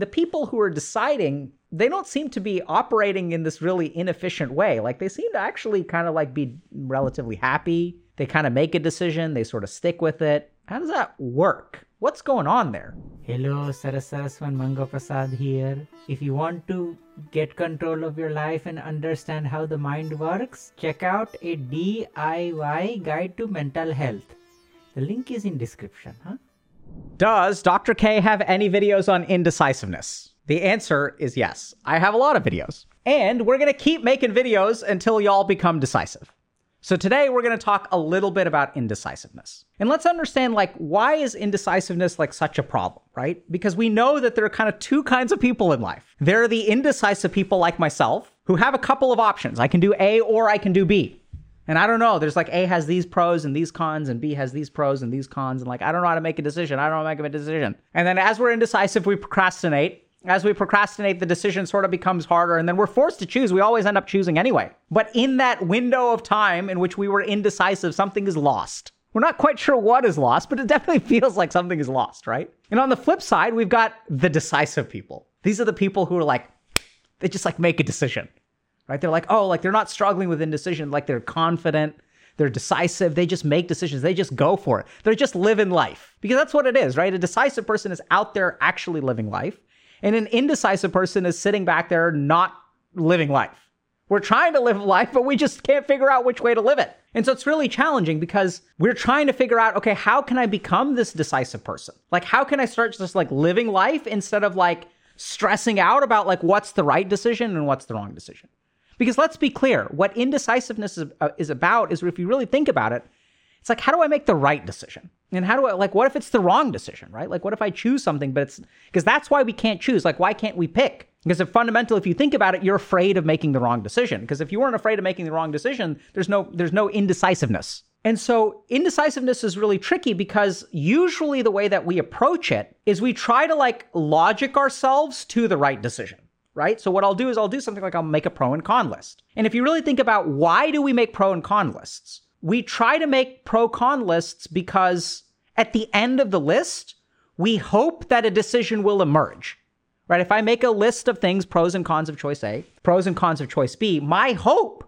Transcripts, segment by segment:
the people who are deciding, they don't seem to be operating in this really inefficient way. Like they seem to actually kind of like be relatively happy. They kind of make a decision, they sort of stick with it. How does that work? What's going on there? Hello, Sarasaraswan Manga Prasad here. If you want to get control of your life and understand how the mind works, check out a DIY guide to mental health. The link is in description, huh? Does Dr. K have any videos on indecisiveness? The answer is yes. I have a lot of videos. And we're going to keep making videos until y'all become decisive. So today we're going to talk a little bit about indecisiveness. And let's understand like why is indecisiveness like such a problem, right? Because we know that there are kind of two kinds of people in life. There are the indecisive people like myself who have a couple of options. I can do A or I can do B. And I don't know, there's like A has these pros and these cons and B has these pros and these cons and like I don't know how to make a decision. I don't know how to make a decision. And then as we're indecisive, we procrastinate as we procrastinate, the decision sort of becomes harder, and then we're forced to choose. We always end up choosing anyway. But in that window of time in which we were indecisive, something is lost. We're not quite sure what is lost, but it definitely feels like something is lost, right? And on the flip side, we've got the decisive people. These are the people who are like, they just like make a decision, right? They're like, oh, like they're not struggling with indecision, like they're confident, they're decisive, they just make decisions, they just go for it. They're just living life because that's what it is, right? A decisive person is out there actually living life. And an indecisive person is sitting back there not living life. We're trying to live life, but we just can't figure out which way to live it. And so it's really challenging because we're trying to figure out, okay, how can I become this decisive person? Like, how can I start just like living life instead of like stressing out about like what's the right decision and what's the wrong decision? Because let's be clear, what indecisiveness is, uh, is about is if you really think about it, it's like, how do I make the right decision? And how do I, like, what if it's the wrong decision, right? Like, what if I choose something, but it's, because that's why we can't choose. Like, why can't we pick? Because if fundamental, if you think about it, you're afraid of making the wrong decision. Because if you weren't afraid of making the wrong decision, there's no, there's no indecisiveness. And so indecisiveness is really tricky because usually the way that we approach it is we try to like logic ourselves to the right decision right? So what I'll do is I'll do something like I'll make a pro and con list. And if you really think about why do we make pro and con lists? we try to make pro con lists because at the end of the list, we hope that a decision will emerge. Right? If I make a list of things, pros and cons of choice A, pros and cons of choice B, my hope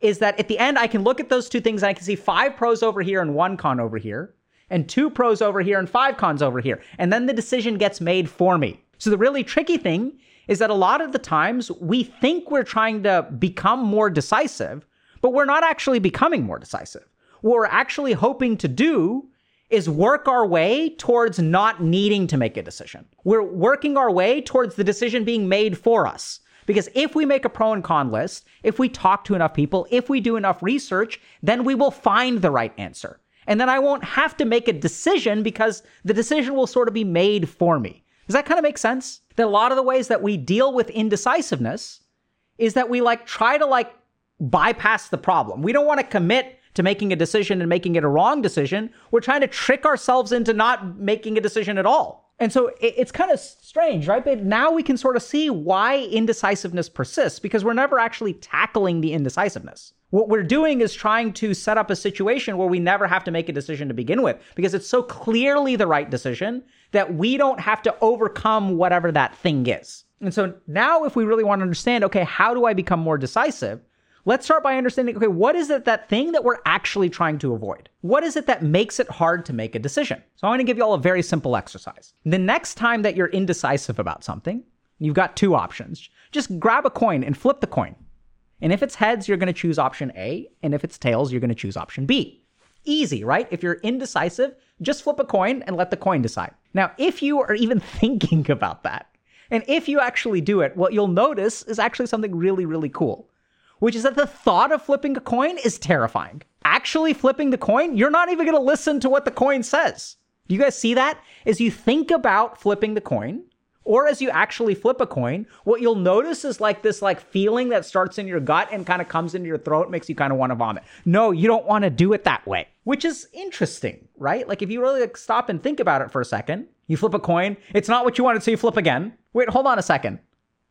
is that at the end I can look at those two things and I can see five pros over here and one con over here, and two pros over here and five cons over here. And then the decision gets made for me. So the really tricky thing is that a lot of the times we think we're trying to become more decisive but we're not actually becoming more decisive. What we're actually hoping to do is work our way towards not needing to make a decision. We're working our way towards the decision being made for us. Because if we make a pro and con list, if we talk to enough people, if we do enough research, then we will find the right answer. And then I won't have to make a decision because the decision will sort of be made for me. Does that kind of make sense? That a lot of the ways that we deal with indecisiveness is that we like try to like bypass the problem. We don't want to commit to making a decision and making it a wrong decision. We're trying to trick ourselves into not making a decision at all. And so it's kind of strange, right? But now we can sort of see why indecisiveness persists because we're never actually tackling the indecisiveness. What we're doing is trying to set up a situation where we never have to make a decision to begin with because it's so clearly the right decision that we don't have to overcome whatever that thing is. And so now, if we really want to understand, okay, how do I become more decisive? Let's start by understanding okay, what is it that thing that we're actually trying to avoid? What is it that makes it hard to make a decision? So I'm going to give you all a very simple exercise. The next time that you're indecisive about something, you've got two options. Just grab a coin and flip the coin. And if it's heads, you're going to choose option A. And if it's tails, you're going to choose option B. Easy, right? If you're indecisive, just flip a coin and let the coin decide. Now, if you are even thinking about that, and if you actually do it, what you'll notice is actually something really, really cool which is that the thought of flipping a coin is terrifying. Actually flipping the coin, you're not even going to listen to what the coin says. You guys see that? As you think about flipping the coin, or as you actually flip a coin, what you'll notice is like this like feeling that starts in your gut and kind of comes into your throat, makes you kind of want to vomit. No, you don't want to do it that way, which is interesting, right? Like if you really like stop and think about it for a second, you flip a coin, it's not what you wanted, so you flip again. Wait, hold on a second.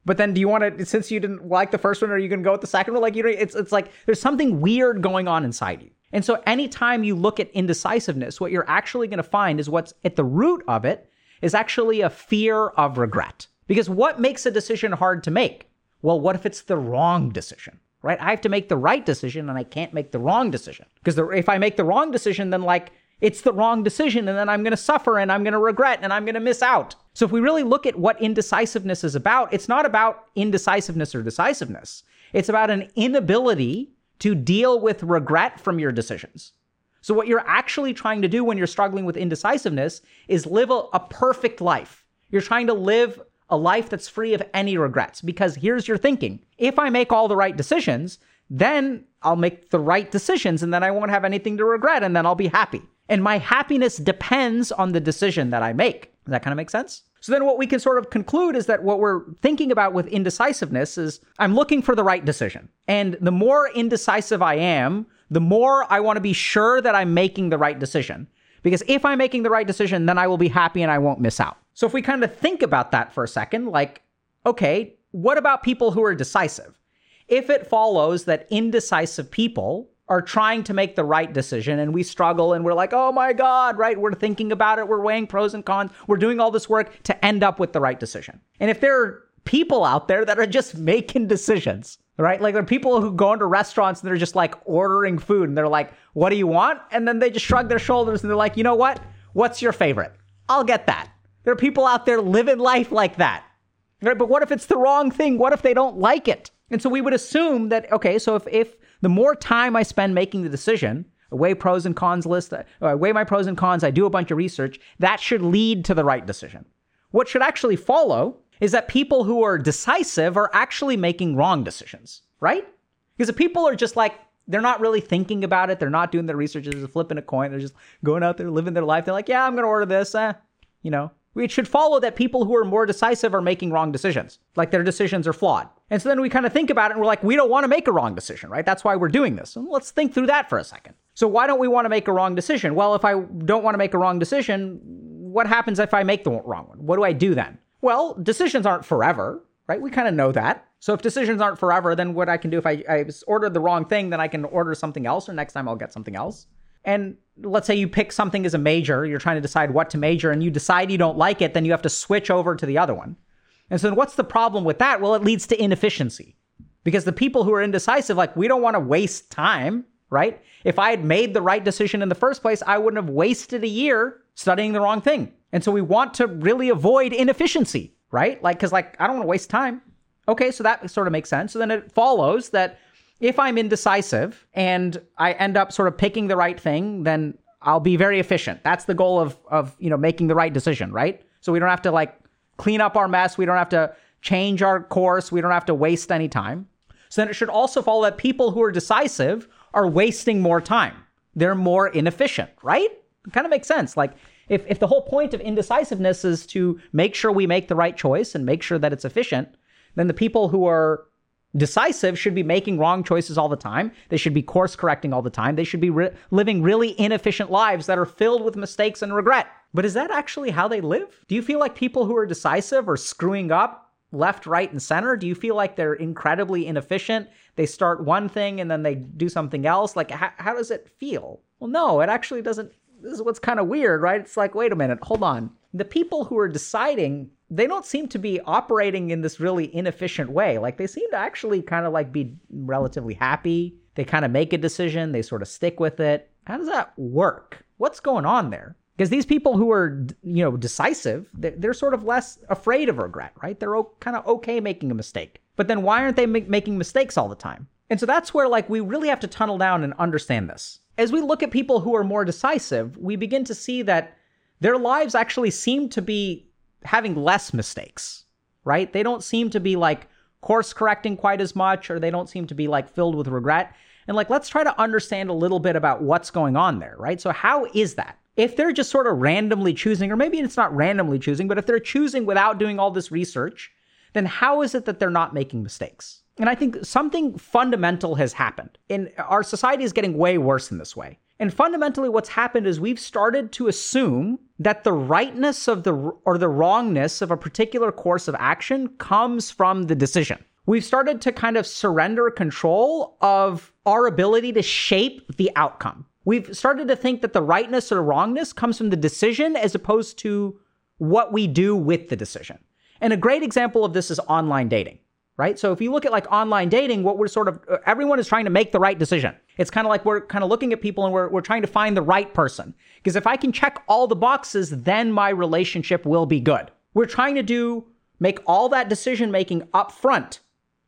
But then, do you want to? Since you didn't like the first one, are you going to go with the second one? Like you, know, it's it's like there's something weird going on inside you. And so, anytime you look at indecisiveness, what you're actually going to find is what's at the root of it is actually a fear of regret. Because what makes a decision hard to make? Well, what if it's the wrong decision? Right? I have to make the right decision and I can't make the wrong decision. Because if I make the wrong decision, then like it's the wrong decision and then I'm going to suffer and I'm going to regret and I'm going to miss out. So if we really look at what indecisiveness is about, it's not about indecisiveness or decisiveness. It's about an inability to deal with regret from your decisions. So what you're actually trying to do when you're struggling with indecisiveness is live a, a perfect life. You're trying to live a life that's free of any regrets because here's your thinking. If I make all the right decisions, then I'll make the right decisions and then I won't have anything to regret and then I'll be happy. And my happiness depends on the decision that I make. Does that kind of make sense? So then what we can sort of conclude is that what we're thinking about with indecisiveness is I'm looking for the right decision. And the more indecisive I am, the more I want to be sure that I'm making the right decision. Because if I'm making the right decision, then I will be happy and I won't miss out. So if we kind of think about that for a second, like, okay, what about people who are decisive? If it follows that indecisive people are trying to make the right decision and we struggle and we're like, oh my God, right? We're thinking about it, we're weighing pros and cons, we're doing all this work to end up with the right decision. And if there are people out there that are just making decisions, right? Like there are people who go into restaurants and they're just like ordering food and they're like, what do you want? And then they just shrug their shoulders and they're like, you know what? What's your favorite? I'll get that. There are people out there living life like that. Right? But what if it's the wrong thing? What if they don't like it? And so we would assume that, okay, so if, if the more time I spend making the decision, I weigh pros and cons list, uh, I weigh my pros and cons, I do a bunch of research, that should lead to the right decision. What should actually follow is that people who are decisive are actually making wrong decisions, right? Because if people are just like, they're not really thinking about it, they're not doing their research, they're just flipping a coin, they're just going out there living their life. They're like, yeah, I'm going to order this, eh, you know, it should follow that people who are more decisive are making wrong decisions, like their decisions are flawed. And so then we kind of think about it and we're like, we don't want to make a wrong decision, right? That's why we're doing this. And let's think through that for a second. So why don't we want to make a wrong decision? Well, if I don't want to make a wrong decision, what happens if I make the wrong one? What do I do then? Well, decisions aren't forever, right? We kind of know that. So if decisions aren't forever, then what I can do if I, I ordered the wrong thing, then I can order something else, or next time I'll get something else. And let's say you pick something as a major, you're trying to decide what to major, and you decide you don't like it, then you have to switch over to the other one. And so, what's the problem with that? Well, it leads to inefficiency because the people who are indecisive, like, we don't want to waste time, right? If I had made the right decision in the first place, I wouldn't have wasted a year studying the wrong thing. And so, we want to really avoid inefficiency, right? Like, because, like, I don't want to waste time. Okay, so that sort of makes sense. So then it follows that if I'm indecisive and I end up sort of picking the right thing, then I'll be very efficient. That's the goal of of you know making the right decision, right? So we don't have to like clean up our mess. We don't have to change our course. We don't have to waste any time. So then it should also follow that people who are decisive are wasting more time. They're more inefficient, right? It kind of makes sense. Like if, if the whole point of indecisiveness is to make sure we make the right choice and make sure that it's efficient, then the people who are decisive should be making wrong choices all the time. They should be course correcting all the time. They should be re- living really inefficient lives that are filled with mistakes and regret. But is that actually how they live? Do you feel like people who are decisive are screwing up left, right, and center? Do you feel like they're incredibly inefficient? They start one thing and then they do something else? Like, how, how does it feel? Well, no, it actually doesn't. This is what's kind of weird, right? It's like, wait a minute, hold on. The people who are deciding they don't seem to be operating in this really inefficient way. Like they seem to actually kind of like be relatively happy. They kind of make a decision, they sort of stick with it. How does that work? What's going on there? Because these people who are, you know, decisive, they're sort of less afraid of regret, right? They're kind of okay making a mistake. But then why aren't they making mistakes all the time? And so that's where like we really have to tunnel down and understand this. As we look at people who are more decisive, we begin to see that their lives actually seem to be having less mistakes, right? They don't seem to be like course correcting quite as much, or they don't seem to be like filled with regret. And like, let's try to understand a little bit about what's going on there, right? So, how is that? If they're just sort of randomly choosing, or maybe it's not randomly choosing, but if they're choosing without doing all this research, then how is it that they're not making mistakes? And I think something fundamental has happened. And our society is getting way worse in this way. And fundamentally, what's happened is we've started to assume that the rightness of the or the wrongness of a particular course of action comes from the decision. We've started to kind of surrender control of our ability to shape the outcome. We've started to think that the rightness or wrongness comes from the decision as opposed to what we do with the decision. And a great example of this is online dating, right? So if you look at like online dating, what we're sort of, uh, everyone is trying to make the right decision. It's kind of like we're kind of looking at people and we're, we're trying to find the right person. Because if I can check all the boxes, then my relationship will be good. We're trying to do, make all that decision making up front.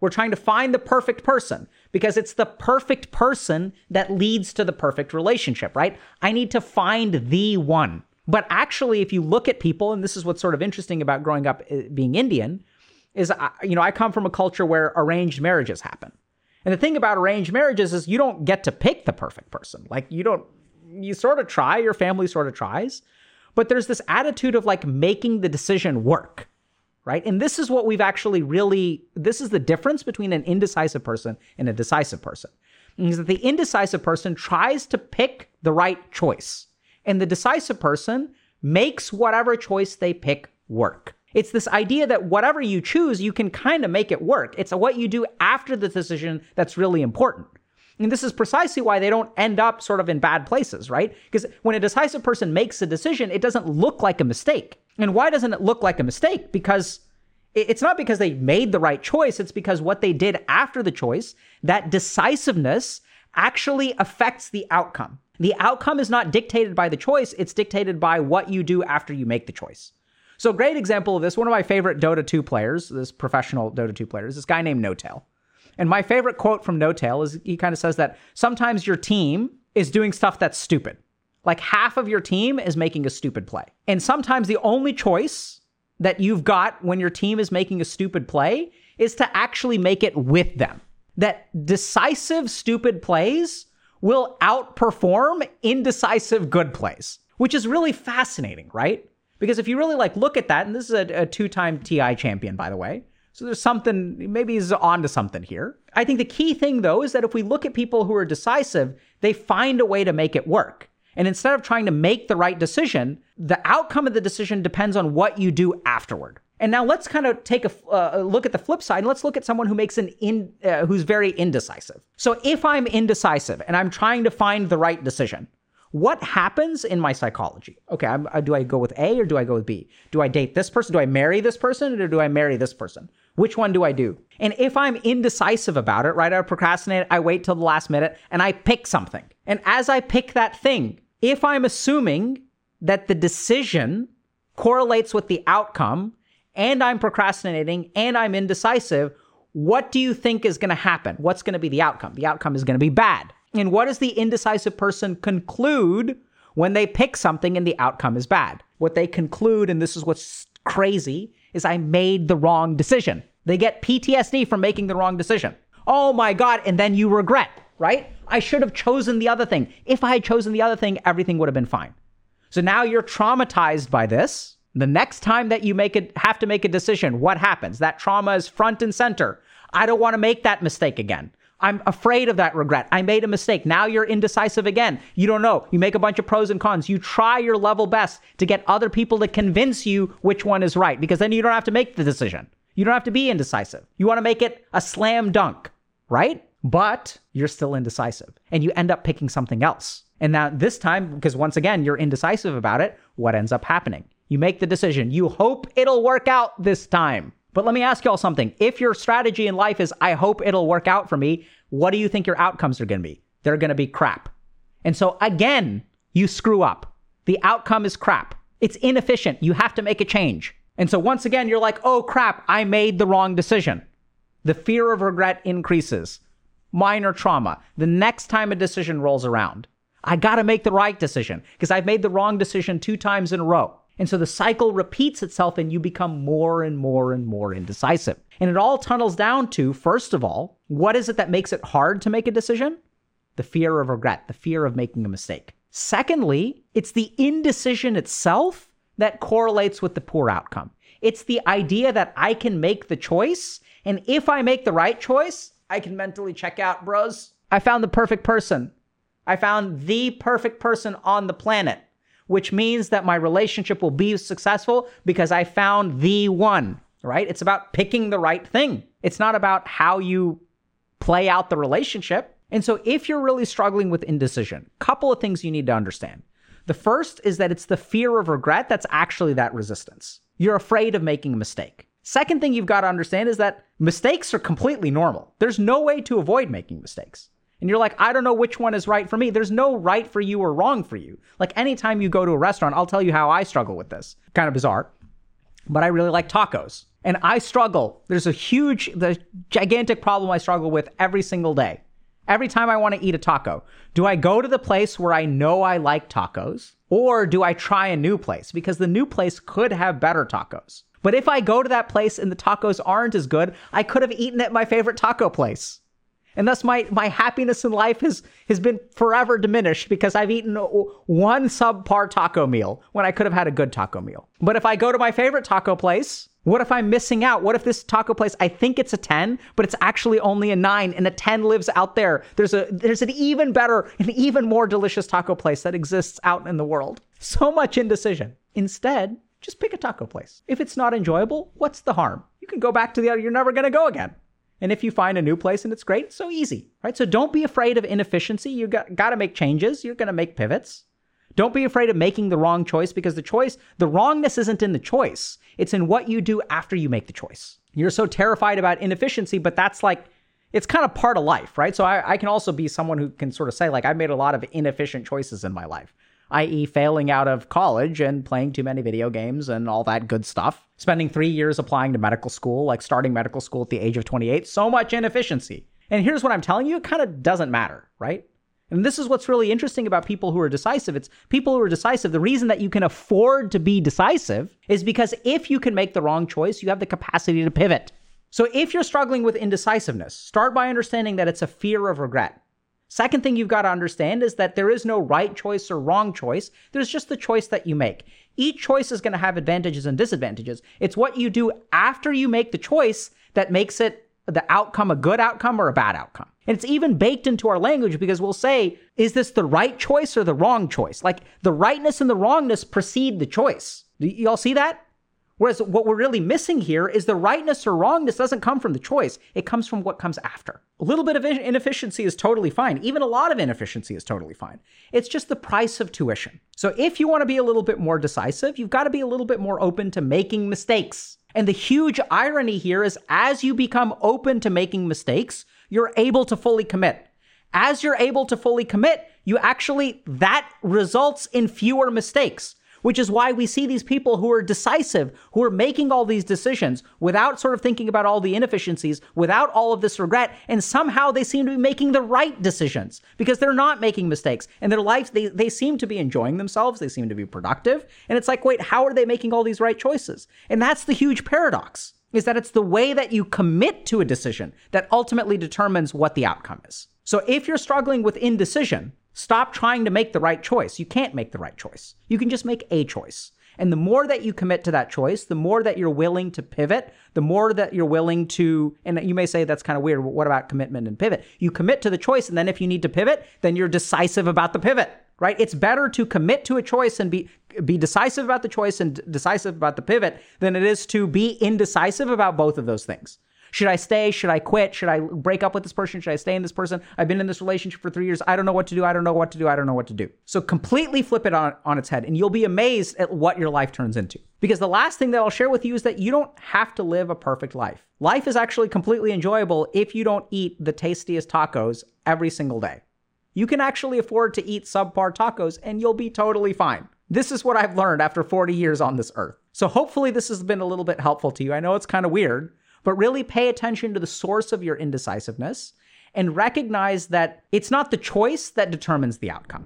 We're trying to find the perfect person because it's the perfect person that leads to the perfect relationship, right? I need to find the one. But actually, if you look at people, and this is what's sort of interesting about growing up uh, being Indian, is, you know, I come from a culture where arranged marriages happen. And the thing about arranged marriages is you don't get to pick the perfect person. Like, you don't, you sort of try, your family sort of tries, but there's this attitude of like making the decision work, right? And this is what we've actually really, this is the difference between an indecisive person and a decisive person. Is that the indecisive person tries to pick the right choice and the decisive person makes whatever choice they pick work. It's this idea that whatever you choose, you can kind of make it work. It's what you do after the decision that's really important. And this is precisely why they don't end up sort of in bad places, right? Because when a decisive person makes a decision, it doesn't look like a mistake. And why doesn't it look like a mistake? Because it's not because they made the right choice, it's because what they did after the choice, that decisiveness actually affects the outcome. The outcome is not dictated by the choice, it's dictated by what you do after you make the choice. So, great example of this, one of my favorite Dota 2 players, this professional Dota 2 player, is this guy named N0tail. And my favorite quote from N0tail is he kind of says that sometimes your team is doing stuff that's stupid. Like half of your team is making a stupid play. And sometimes the only choice that you've got when your team is making a stupid play is to actually make it with them. That decisive stupid plays will outperform indecisive good plays, which is really fascinating, right? Because if you really like look at that, and this is a, a two-time TI champion, by the way, so there's something, maybe he's on to something here. I think the key thing though is that if we look at people who are decisive, they find a way to make it work. And instead of trying to make the right decision, the outcome of the decision depends on what you do afterward. And now let's kind of take a uh, look at the flip side and let's look at someone who makes an in uh, who's very indecisive. So if I'm indecisive and I'm trying to find the right decision, what happens in my psychology? Okay, uh, do I go with A or do I go with B? Do I date this person? Do I marry this person or do I marry this person? Which one do I do? And if I'm indecisive about it, right, I procrastinate, I wait till the last minute and I pick something. And as I pick that thing, if I'm assuming that the decision correlates with the outcome and I'm procrastinating and I'm indecisive, what do you think is going to happen? What's going to be the outcome? The outcome is going to be bad. And what does the indecisive person conclude when they pick something and the outcome is bad? What they conclude, and this is what's crazy, is I made the wrong decision. They get PTSD from making the wrong decision. Oh my God. And then you regret, right? I should have chosen the other thing. If I had chosen the other thing, everything would have been fine. So now you're traumatized by this. The next time that you make it, have to make a decision, what happens? That trauma is front and center. I don't want to make that mistake again. I'm afraid of that regret. I made a mistake. Now you're indecisive again. You don't know. You make a bunch of pros and cons. You try your level best to get other people to convince you which one is right because then you don't have to make the decision. You don't have to be indecisive. You want to make it a slam dunk, right? But you're still indecisive and you end up picking something else. And now this time, because once again, you're indecisive about it, what ends up happening? You make the decision. You hope it'll work out this time. But let me ask y'all something. If your strategy in life is, I hope it'll work out for me, what do you think your outcomes are going to be? They're going to be crap. And so again, you screw up. The outcome is crap. It's inefficient. You have to make a change. And so once again, you're like, oh crap, I made the wrong decision. The fear of regret increases. Minor trauma. The next time a decision rolls around, I got to make the right decision because I've made the wrong decision two times in a row. And so the cycle repeats itself and you become more and more and more indecisive. And it all tunnels down to, first of all, what is it that makes it hard to make a decision? The fear of regret, the fear of making a mistake. Secondly, it's the indecision itself that correlates with the poor outcome. It's the idea that I can make the choice, and if I make the right choice, I can mentally check out, bros. I found the perfect person. I found the perfect person on the planet which means that my relationship will be successful because I found the one, right? It's about picking the right thing. It's not about how you play out the relationship. And so if you're really struggling with indecision, couple of things you need to understand. The first is that it's the fear of regret that's actually that resistance. You're afraid of making a mistake. Second thing you've got to understand is that mistakes are completely normal. There's no way to avoid making mistakes. And you're like, I don't know which one is right for me. There's no right for you or wrong for you. Like anytime you go to a restaurant, I'll tell you how I struggle with this. Kind of bizarre. But I really like tacos. And I struggle. There's a huge, the gigantic problem I struggle with every single day. Every time I want to eat a taco, do I go to the place where I know I like tacos or do I try a new place? Because the new place could have better tacos. But if I go to that place and the tacos aren't as good, I could have eaten at my favorite taco place. And thus my, my happiness in life has, has been forever diminished because I've eaten one subpar taco meal when I could have had a good taco meal. But if I go to my favorite taco place, what if I'm missing out? What if this taco place, I think it's a 10, but it's actually only a 9 and a 10 lives out there. There's a there's an even better, an even more delicious taco place that exists out in the world. So much indecision. Instead, just pick a taco place. If it's not enjoyable, what's the harm? You can go back to the other, you're never going to go again. And if you find a new place and it's great, so easy, right? So don't be afraid of inefficiency. You got, got to make changes. You're going to make pivots. Don't be afraid of making the wrong choice because the choice, the wrongness isn't in the choice. It's in what you do after you make the choice. You're so terrified about inefficiency, but that's like, it's kind of part of life, right? So I, I can also be someone who can sort of say, like, I've made a lot of inefficient choices in my life i.e., failing out of college and playing too many video games and all that good stuff. Spending three years applying to medical school, like starting medical school at the age of 28, so much inefficiency. And here's what I'm telling you it kind of doesn't matter, right? And this is what's really interesting about people who are decisive. It's people who are decisive. The reason that you can afford to be decisive is because if you can make the wrong choice, you have the capacity to pivot. So if you're struggling with indecisiveness, start by understanding that it's a fear of regret. Second thing you've got to understand is that there is no right choice or wrong choice. There's just the choice that you make. Each choice is going to have advantages and disadvantages. It's what you do after you make the choice that makes it the outcome a good outcome or a bad outcome. And it's even baked into our language because we'll say, is this the right choice or the wrong choice? Like the rightness and the wrongness precede the choice. Do y'all see that? Whereas what we're really missing here is the rightness or wrongness doesn't come from the choice. It comes from what comes after. A little bit of inefficiency is totally fine. Even a lot of inefficiency is totally fine. It's just the price of tuition. So if you want to be a little bit more decisive, you've got to be a little bit more open to making mistakes. And the huge irony here is as you become open to making mistakes, you're able to fully commit. As you're able to fully commit, you actually, that results in fewer mistakes which is why we see these people who are decisive, who are making all these decisions without sort of thinking about all the inefficiencies, without all of this regret, and somehow they seem to be making the right decisions because they're not making mistakes. And their life, they, they seem to be enjoying themselves, they seem to be productive. And it's like, wait, how are they making all these right choices? And that's the huge paradox. Is that it's the way that you commit to a decision that ultimately determines what the outcome is. So if you're struggling with indecision, Stop trying to make the right choice. You can't make the right choice. You can just make a choice. And the more that you commit to that choice, the more that you're willing to pivot, the more that you're willing to, and you may say that's kind of weird. What about commitment and pivot? You commit to the choice, and then if you need to pivot, then you're decisive about the pivot, right? It's better to commit to a choice and be be decisive about the choice and decisive about the pivot than it is to be indecisive about both of those things. Should I stay? Should I quit? Should I break up with this person? Should I stay in this person? I've been in this relationship for three years. I don't know what to do. I don't know what to do. I don't know what to do. So completely flip it on, on its head and you'll be amazed at what your life turns into. Because the last thing that I'll share with you is that you don't have to live a perfect life. Life is actually completely enjoyable if you don't eat the tastiest tacos every single day. You can actually afford to eat subpar tacos and you'll be totally fine. This is what I've learned after 40 years on this earth. So hopefully this has been a little bit helpful to you. I know it's kind of weird, but really pay attention to the source of your indecisiveness and recognize that it's not the choice that determines the outcome.